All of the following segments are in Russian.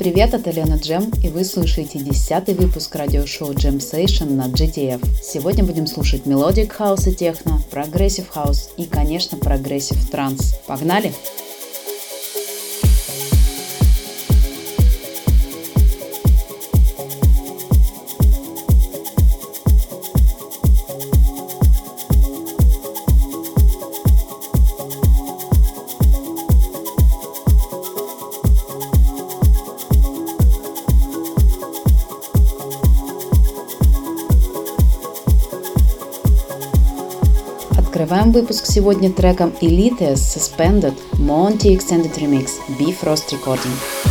Привет, это Лена Джем, и вы слушаете десятый выпуск радиошоу Jem Session на GTF. Сегодня будем слушать melodic house и техно, progressive house и, конечно, progressive trance. Погнали! Погнали! сегодня треком Elite Suspended Monty Extended Remix Bifrost Recording.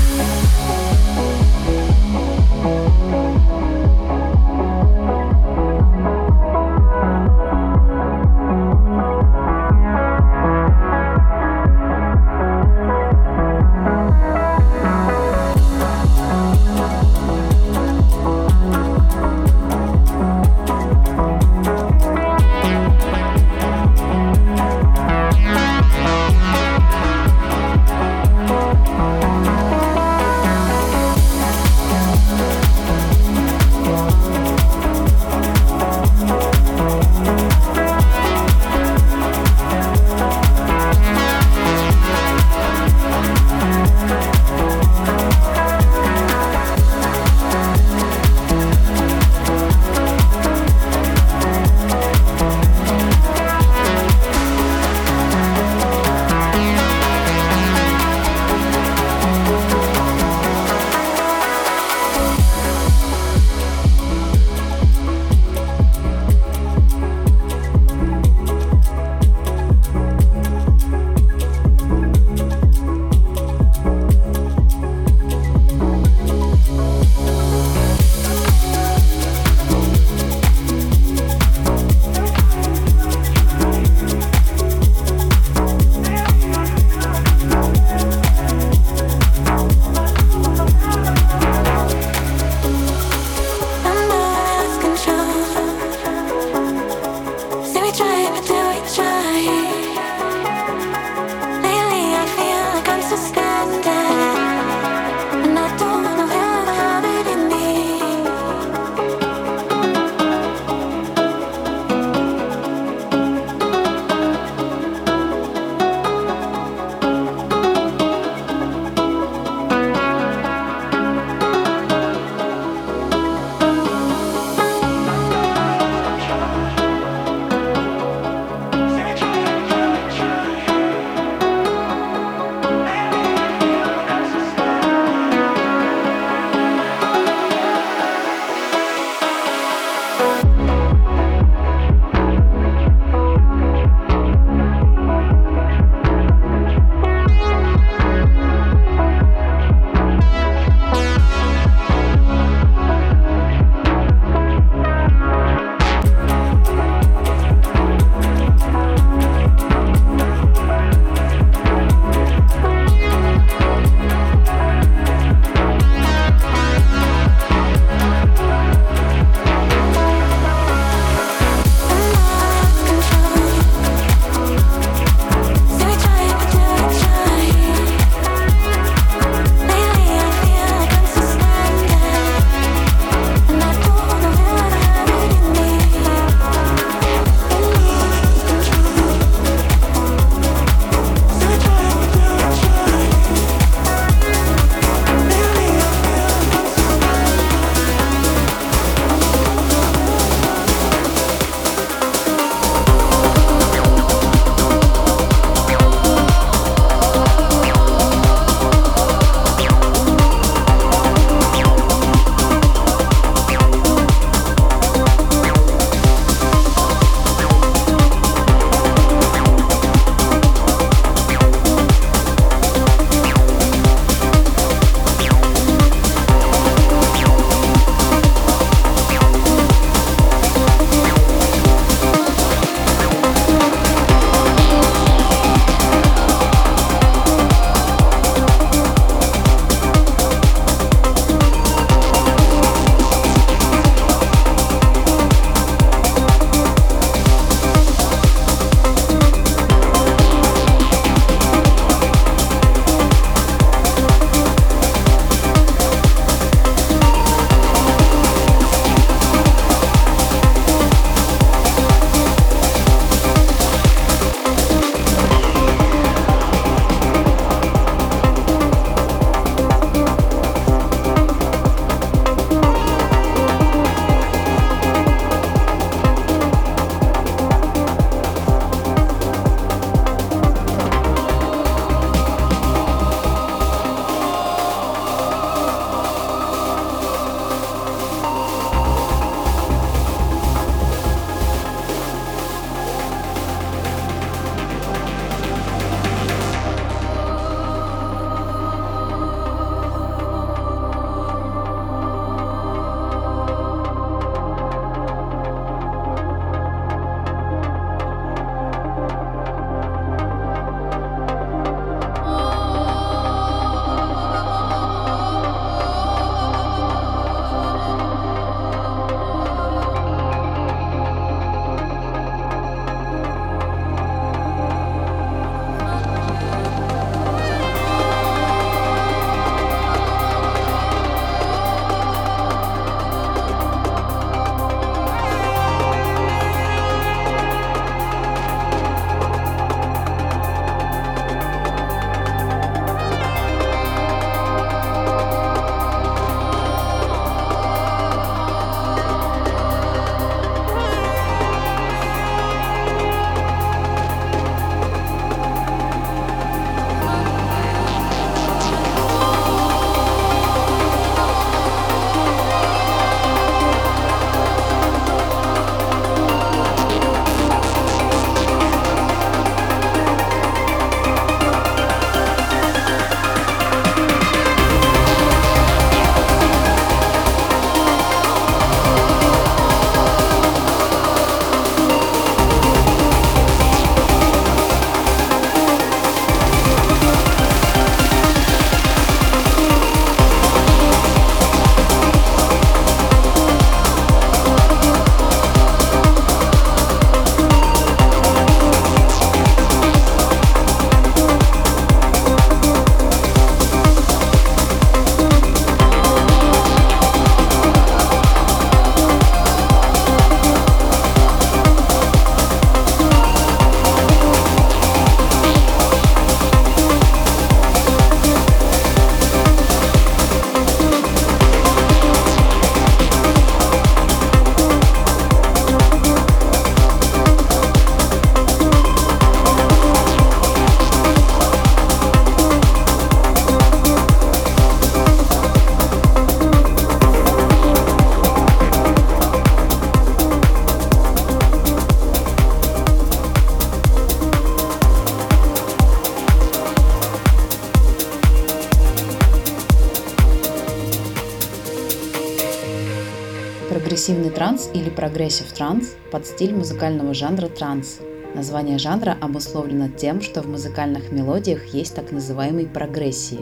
Транс или progressive trance подстиль музыкального жанра транс. Название жанра обусловлено тем, что в музыкальных мелодиях есть так называемые прогрессии,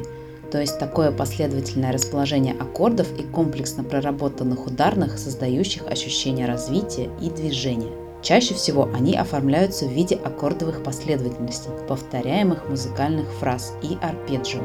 то есть такое последовательное расположение аккордов и комплексно проработанных ударных, создающих ощущение развития и движения. Чаще всего они оформляются в виде аккордовых последовательностей, повторяемых музыкальных фраз и арпеджио.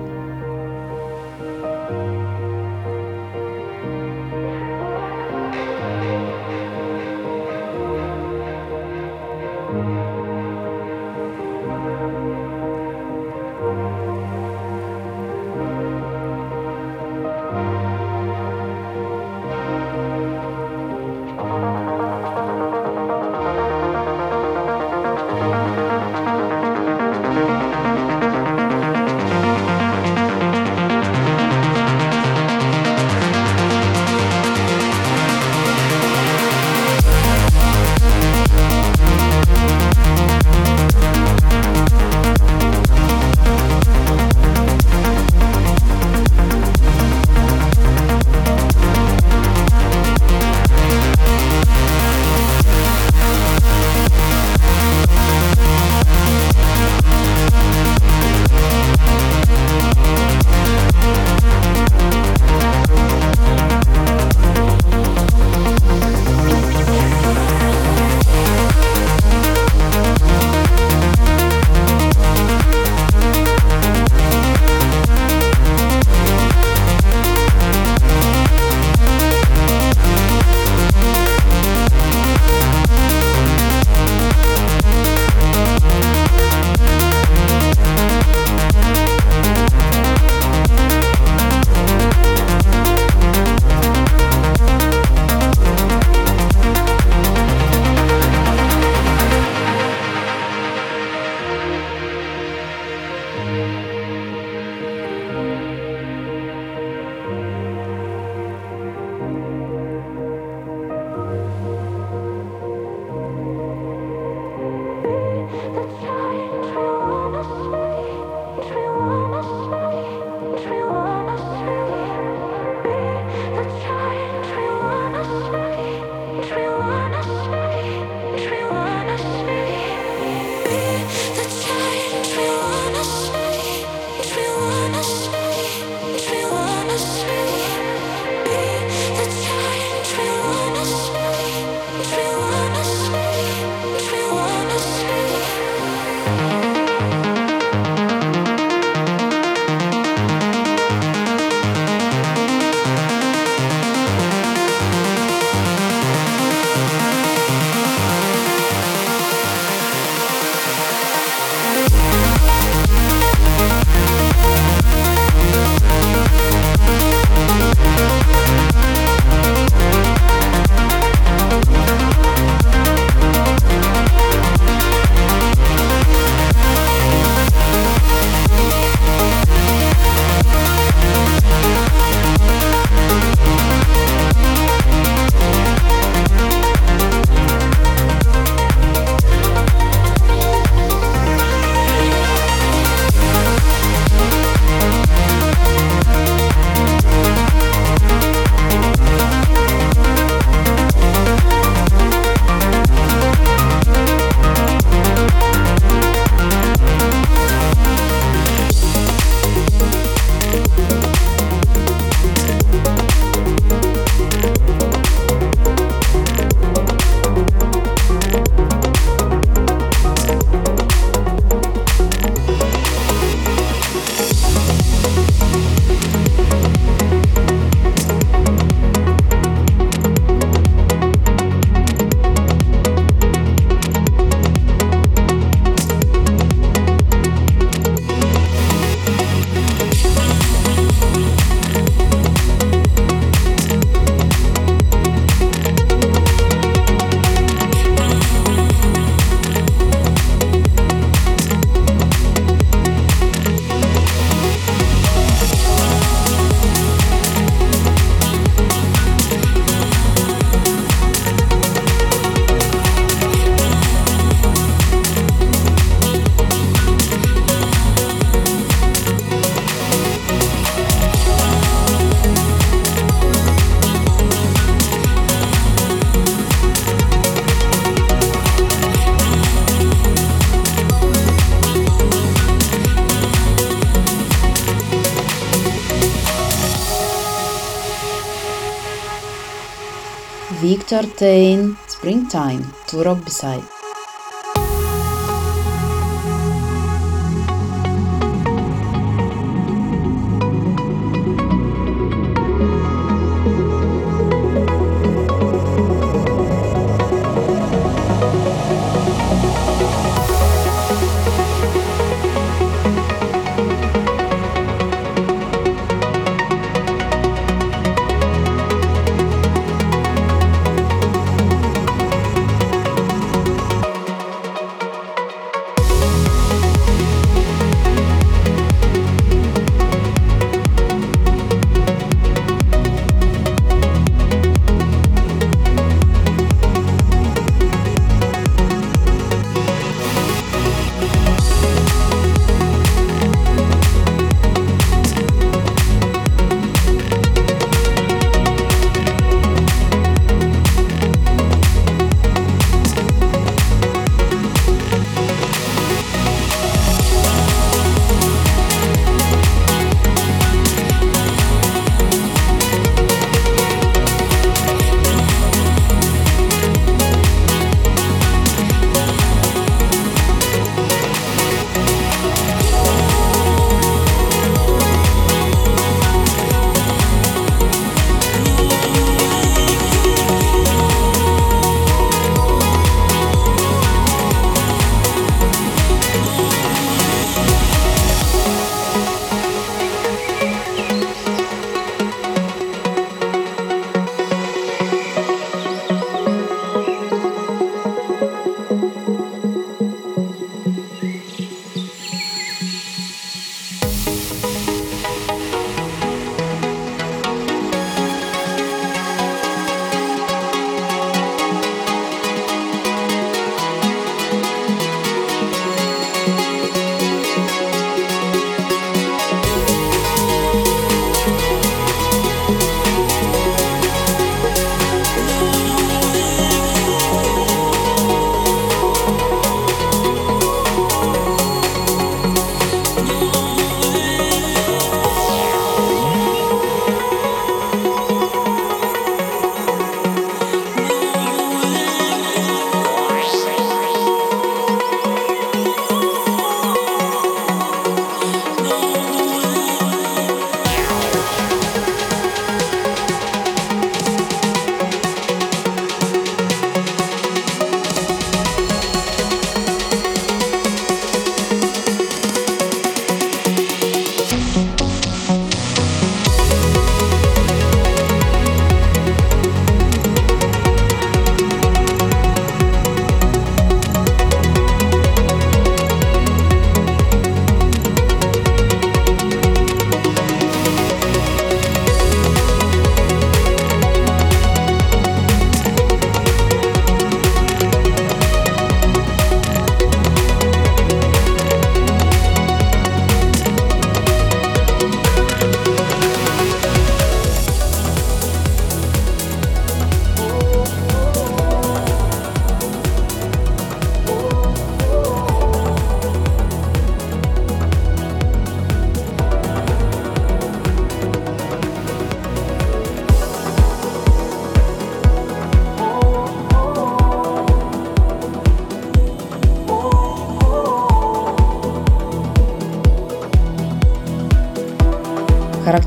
Springtime, to rock beside.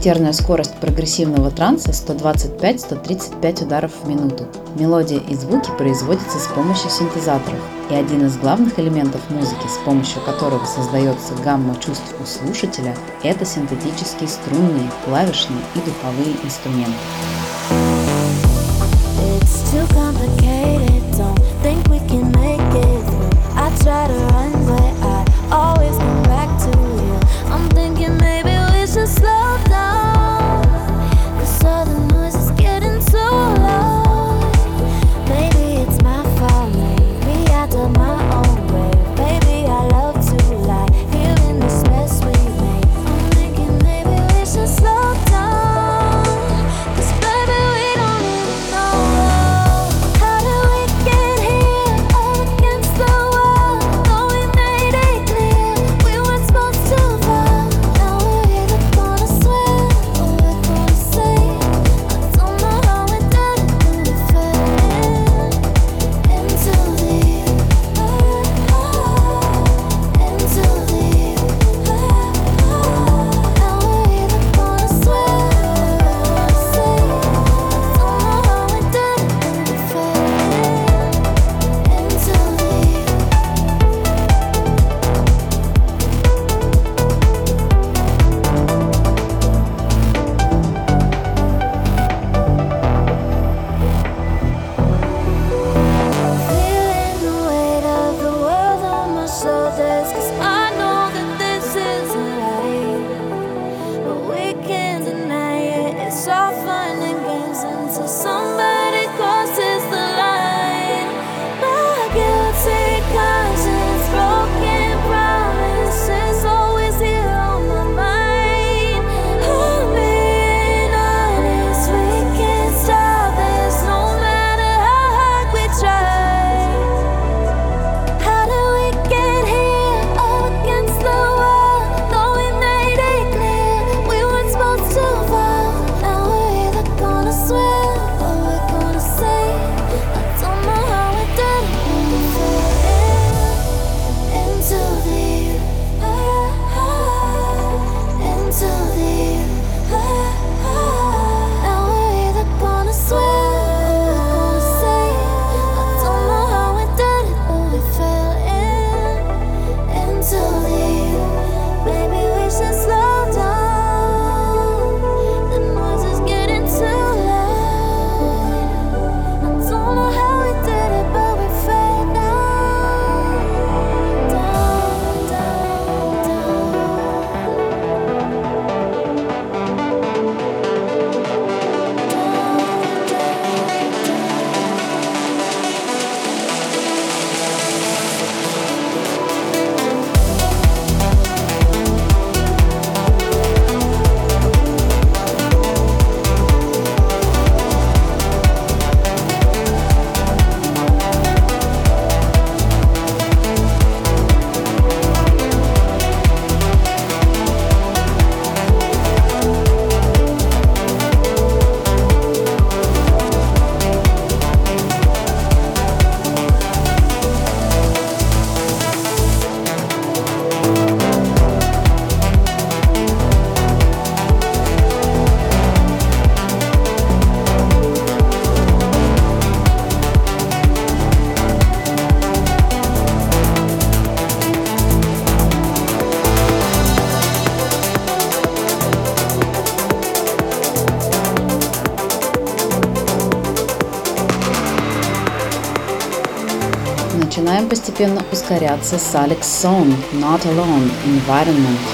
Характерная скорость прогрессивного транса 125-135 ударов в минуту. Мелодия и звуки производятся с помощью синтезаторов, и один из главных элементов музыки, с помощью которого создается гамма чувств у слушателя, это синтетические струнные, клавишные и духовые инструменты. ускоряться с Alex Song Not Alone Environment.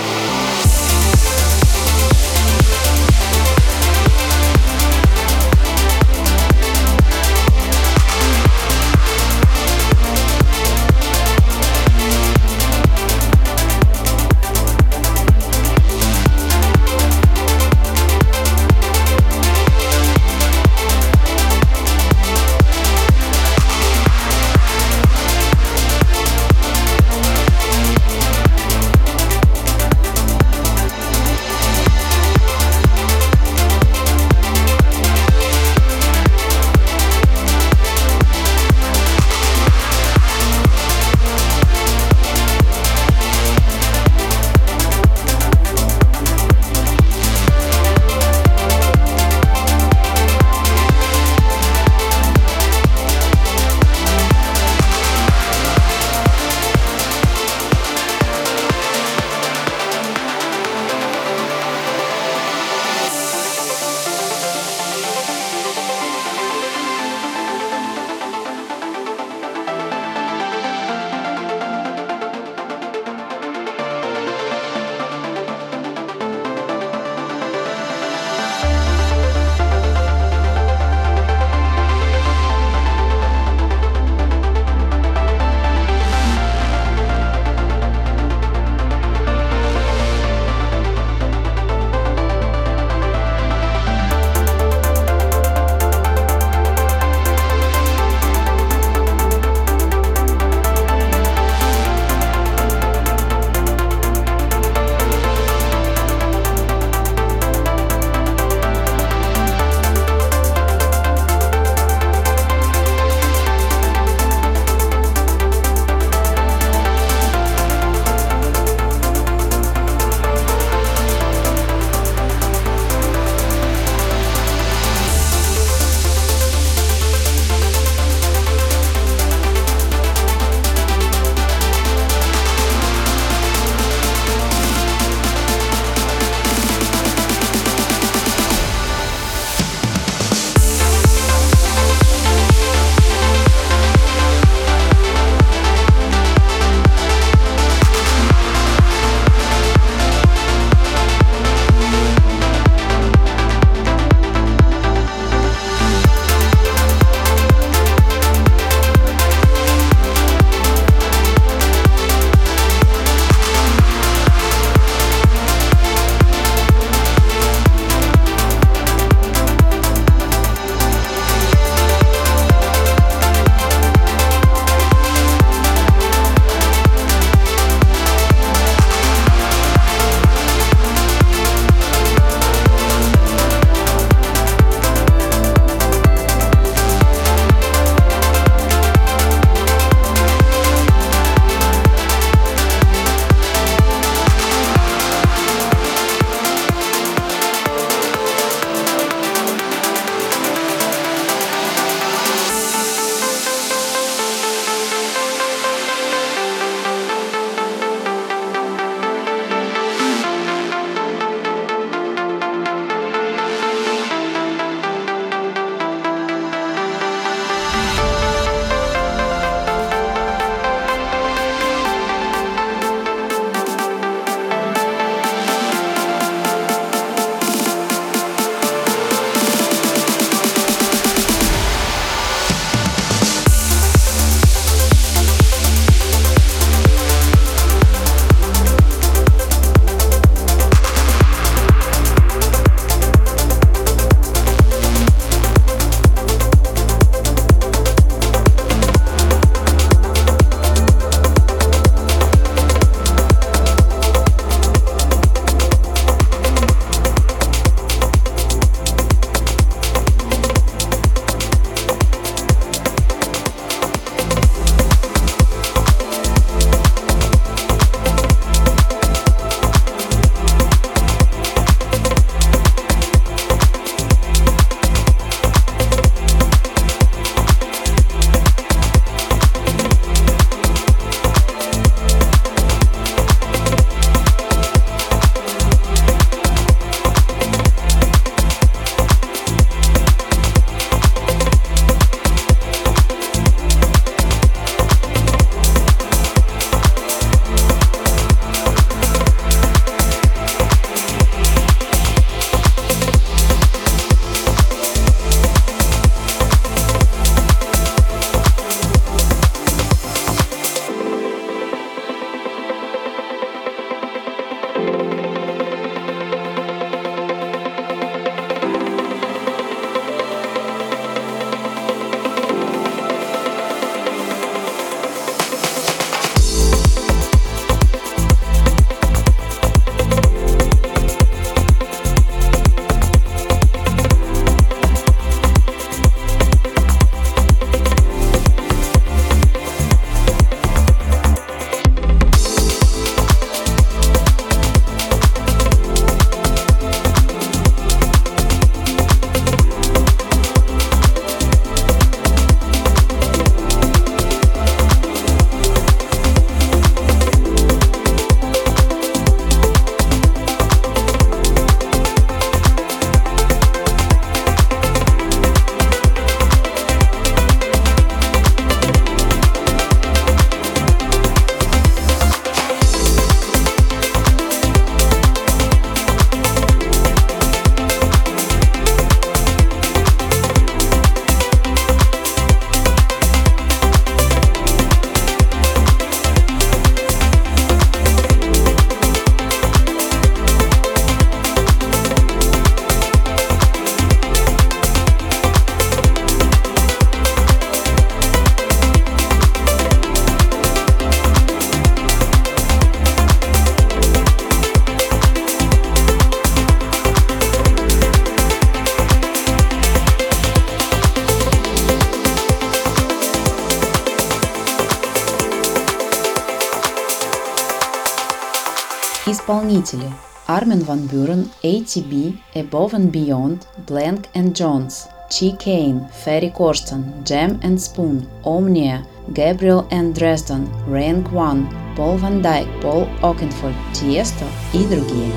Исполнители Armin van Buren, ATB, Above and Beyond, Blank and Jones, Chi Kane, Ferry Corsten, Jam and Spoon, Omnia, Gabriel and Dresden, Rank One, Paul Van Dyke, Paul Oakenfold, Tiesto и другие.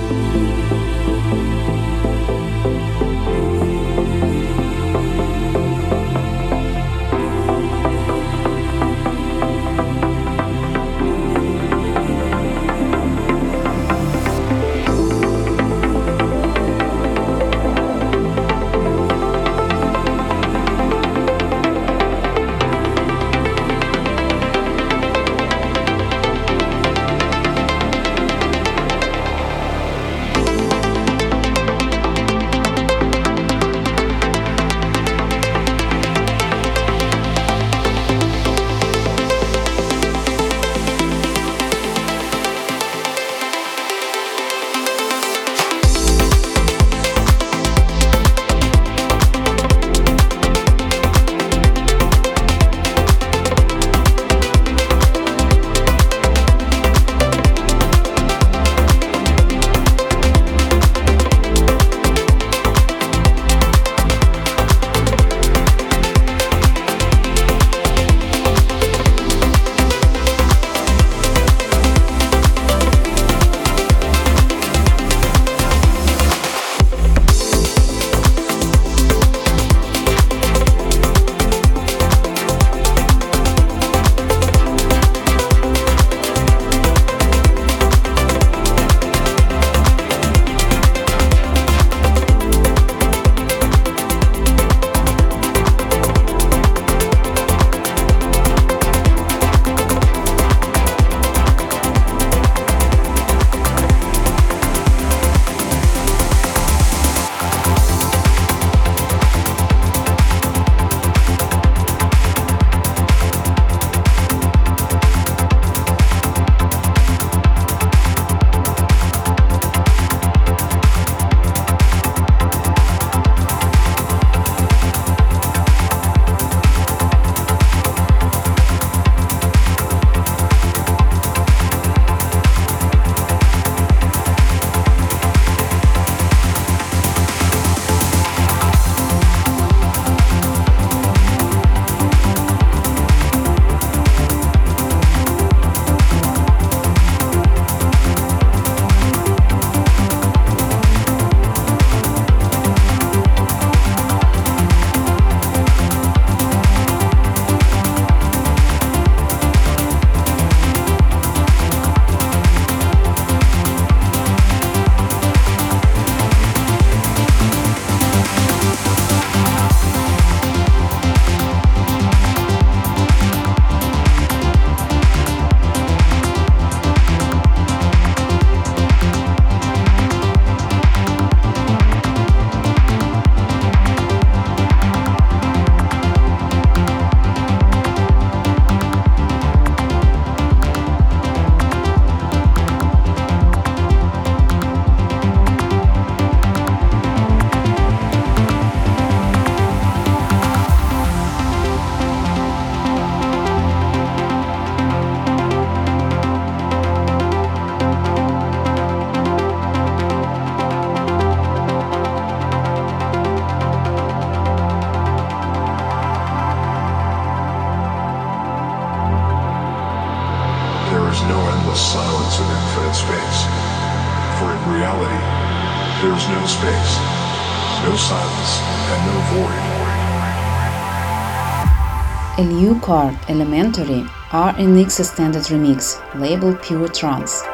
Card Elementary are in extended remix, labeled Pure Trance.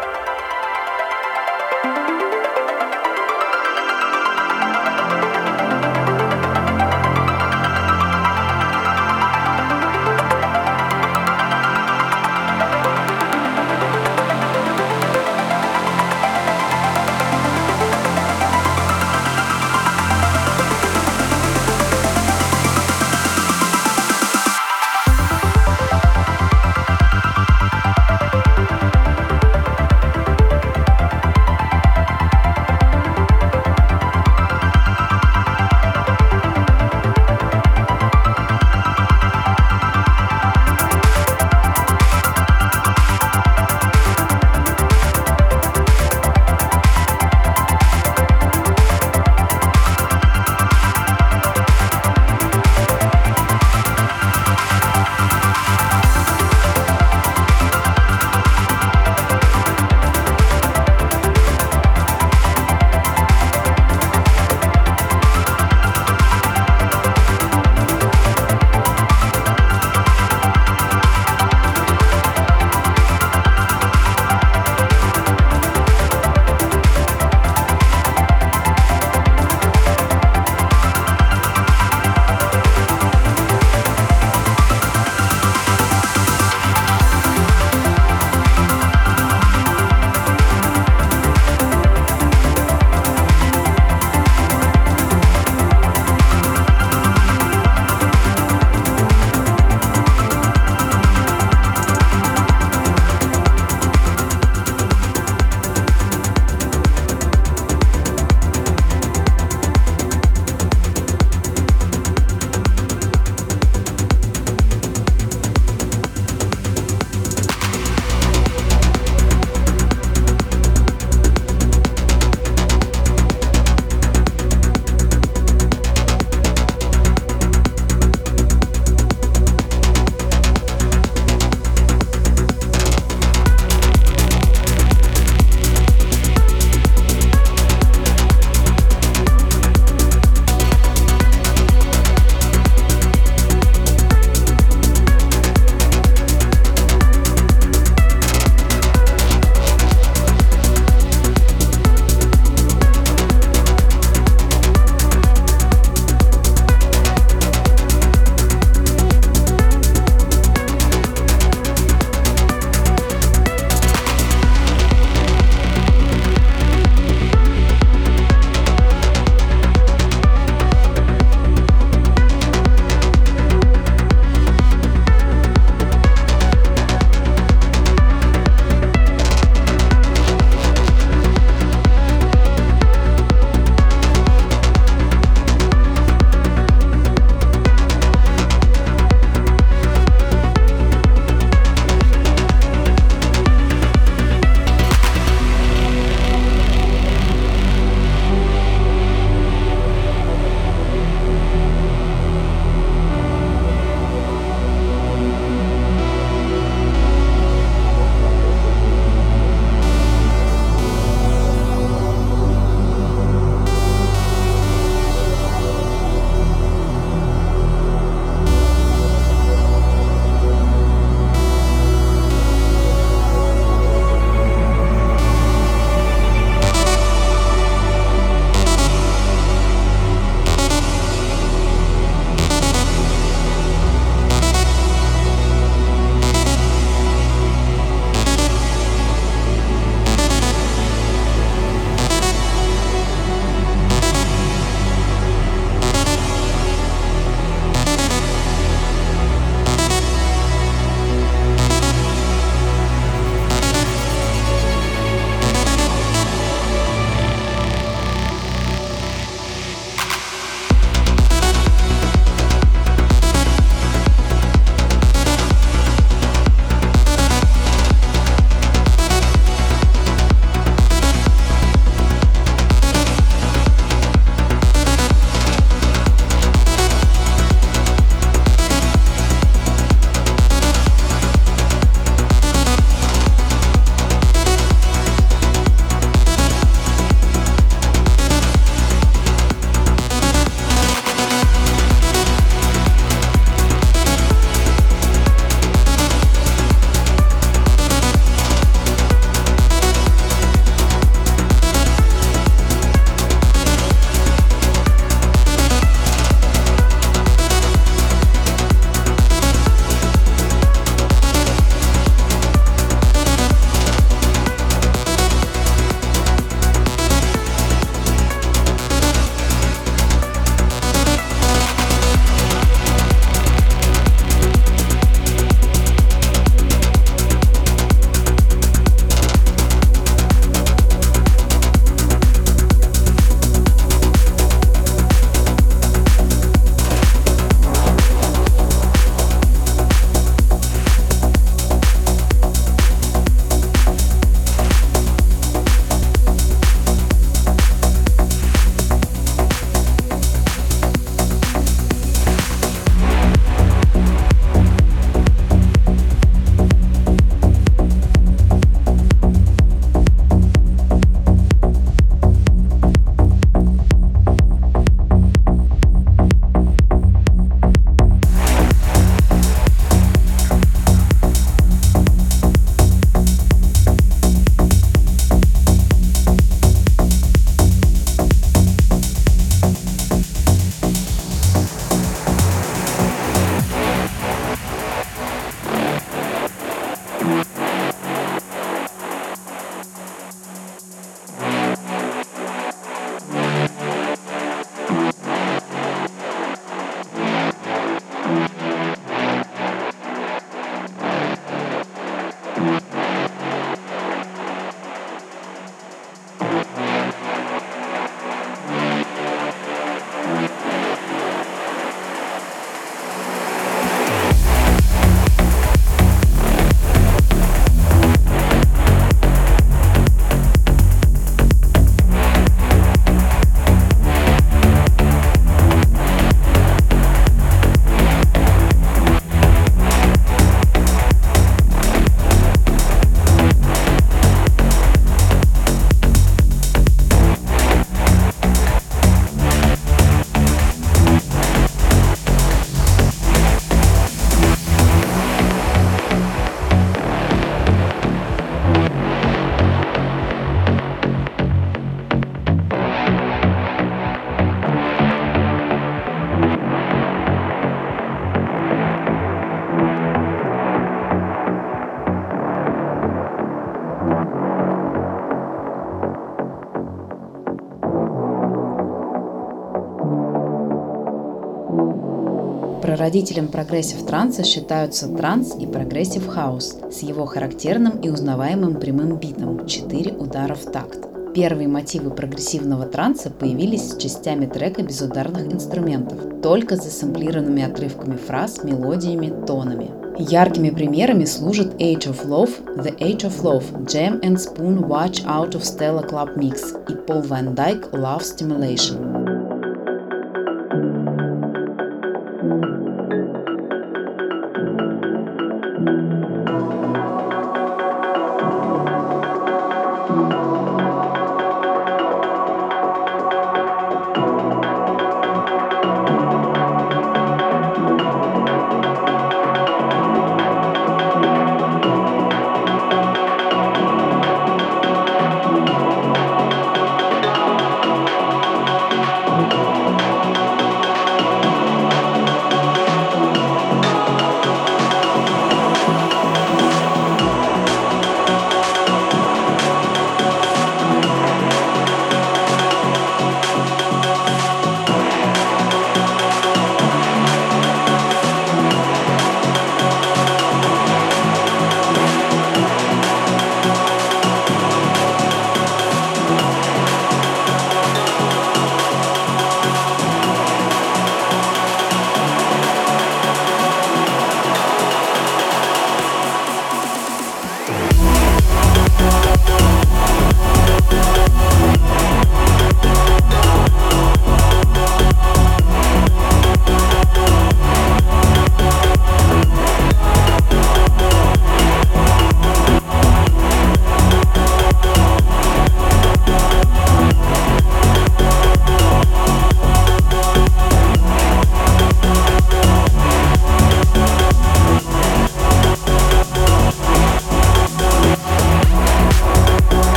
Прародителем progressive транса считаются транс и progressive house с его характерным и узнаваемым прямым битом – 4 удара в такт. Первые мотивы прогрессивного транса появились с частями трека без ударных инструментов, только с засэмплированными отрывками фраз, мелодиями, тонами. Яркими примерами служат Age of Love, The Age of Love, Jam and Spoon Watch Out for Stella Club Mix и Paul Van Dyke Love Stimulation.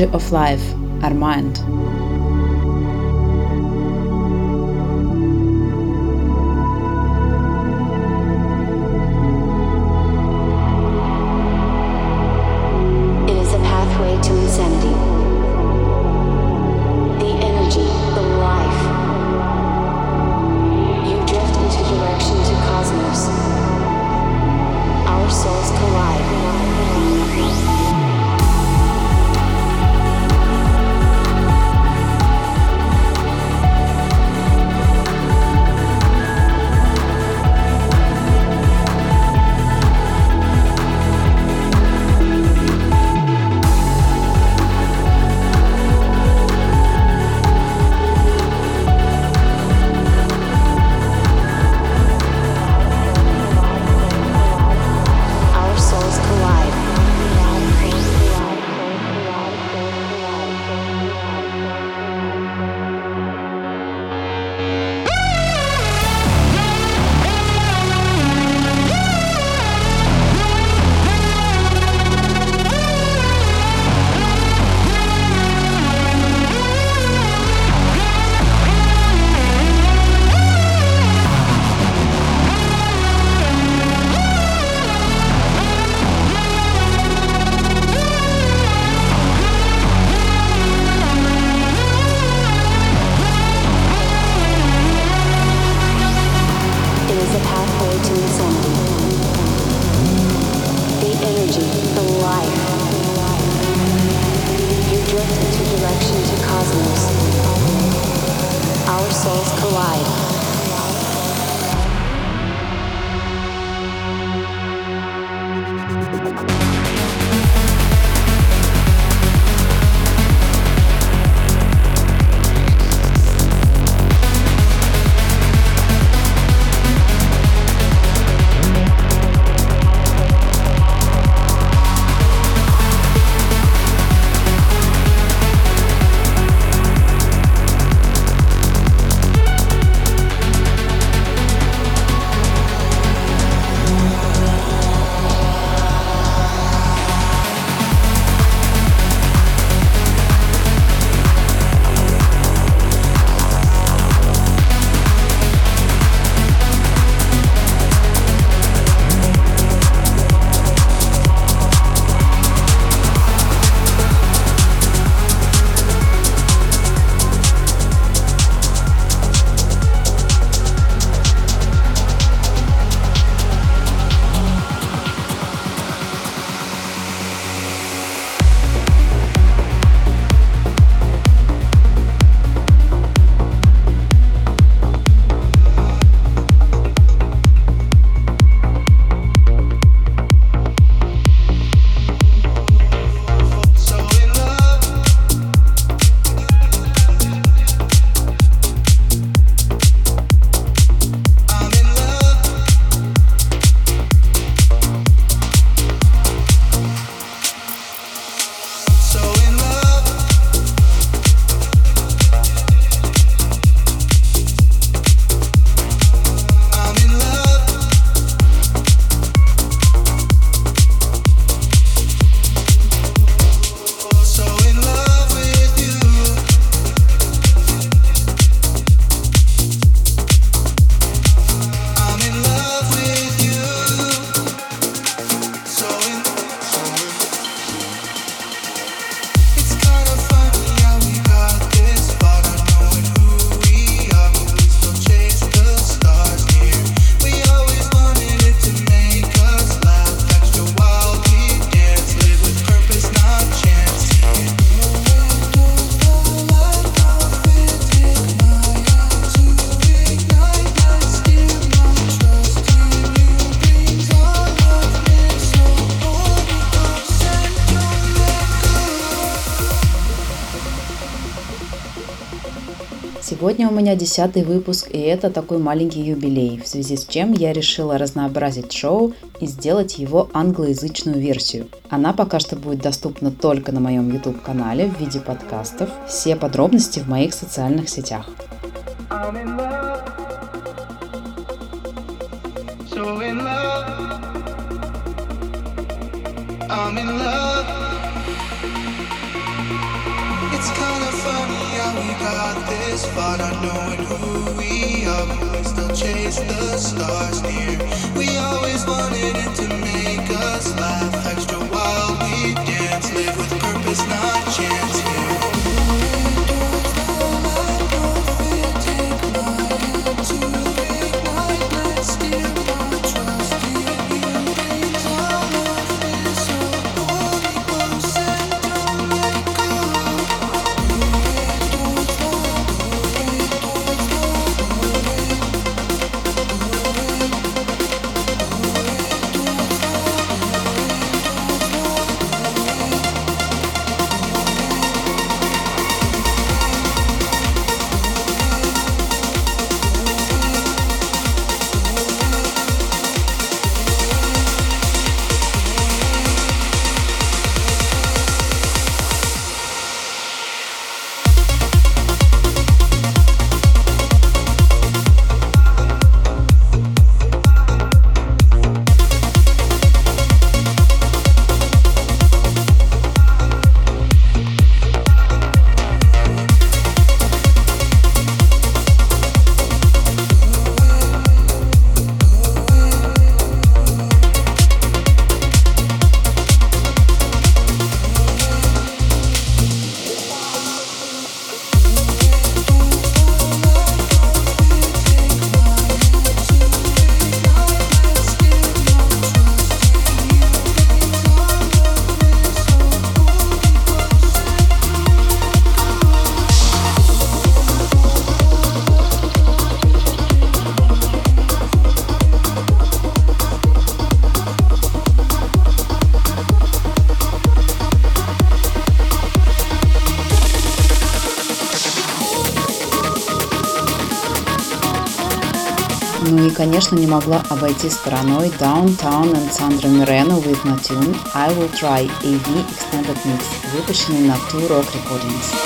Of Life, Armand. souls Сегодня у меня десятый выпуск, и это такой маленький юбилей, в связи с чем я решила разнообразить шоу и сделать его англоязычную версию. Она пока что будет доступна только на моем YouTube-канале в виде подкастов. Все подробности в моих социальных сетях. I'm in love. So in love. I'm in love. This far, not knowing who we are, but we still chase the stars near. We always wanted it to make us laugh, extra конечно, не могла обойти стороной Downtown and Sandra Mireno with my tune I Will Try AV Extended Mix, выпущенный на Two Rock Recordings.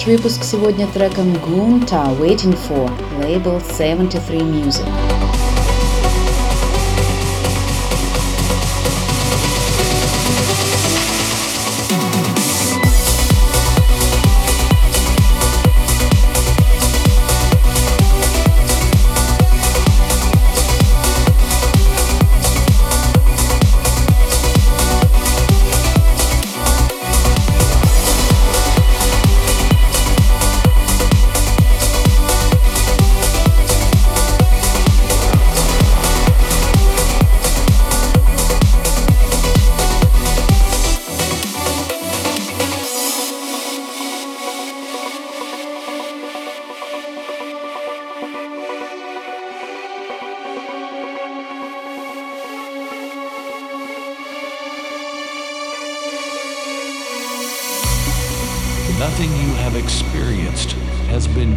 наш выпуск сегодня треком Gunta Waiting For, лейбл 73 Music.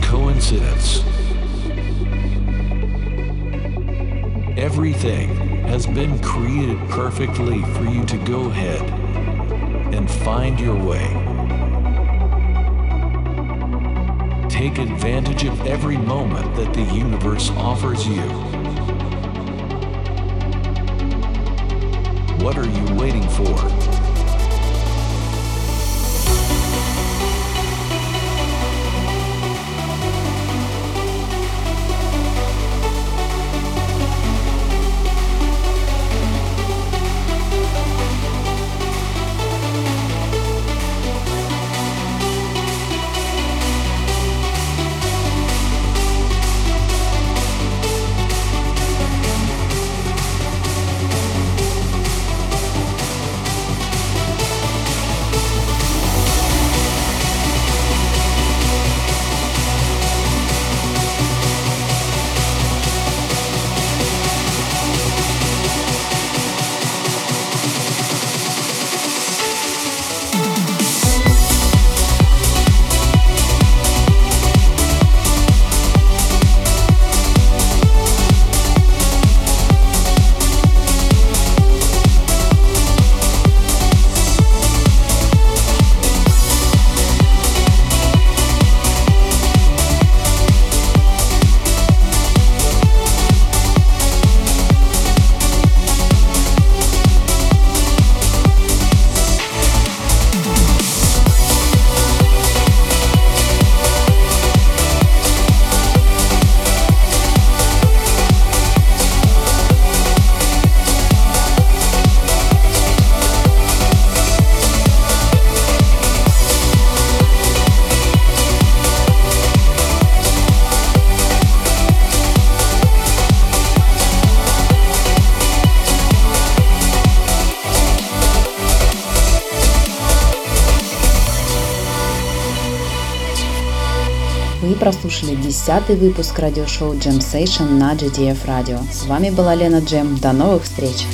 Coincidence. Everything has been created perfectly for you to go ahead and find your way. Take advantage of every moment that the universe offers you. What are you waiting for? Прослушали десятый выпуск радиошоу Jam Session на GTF Radio. С вами была Лена Джем. До новых встреч!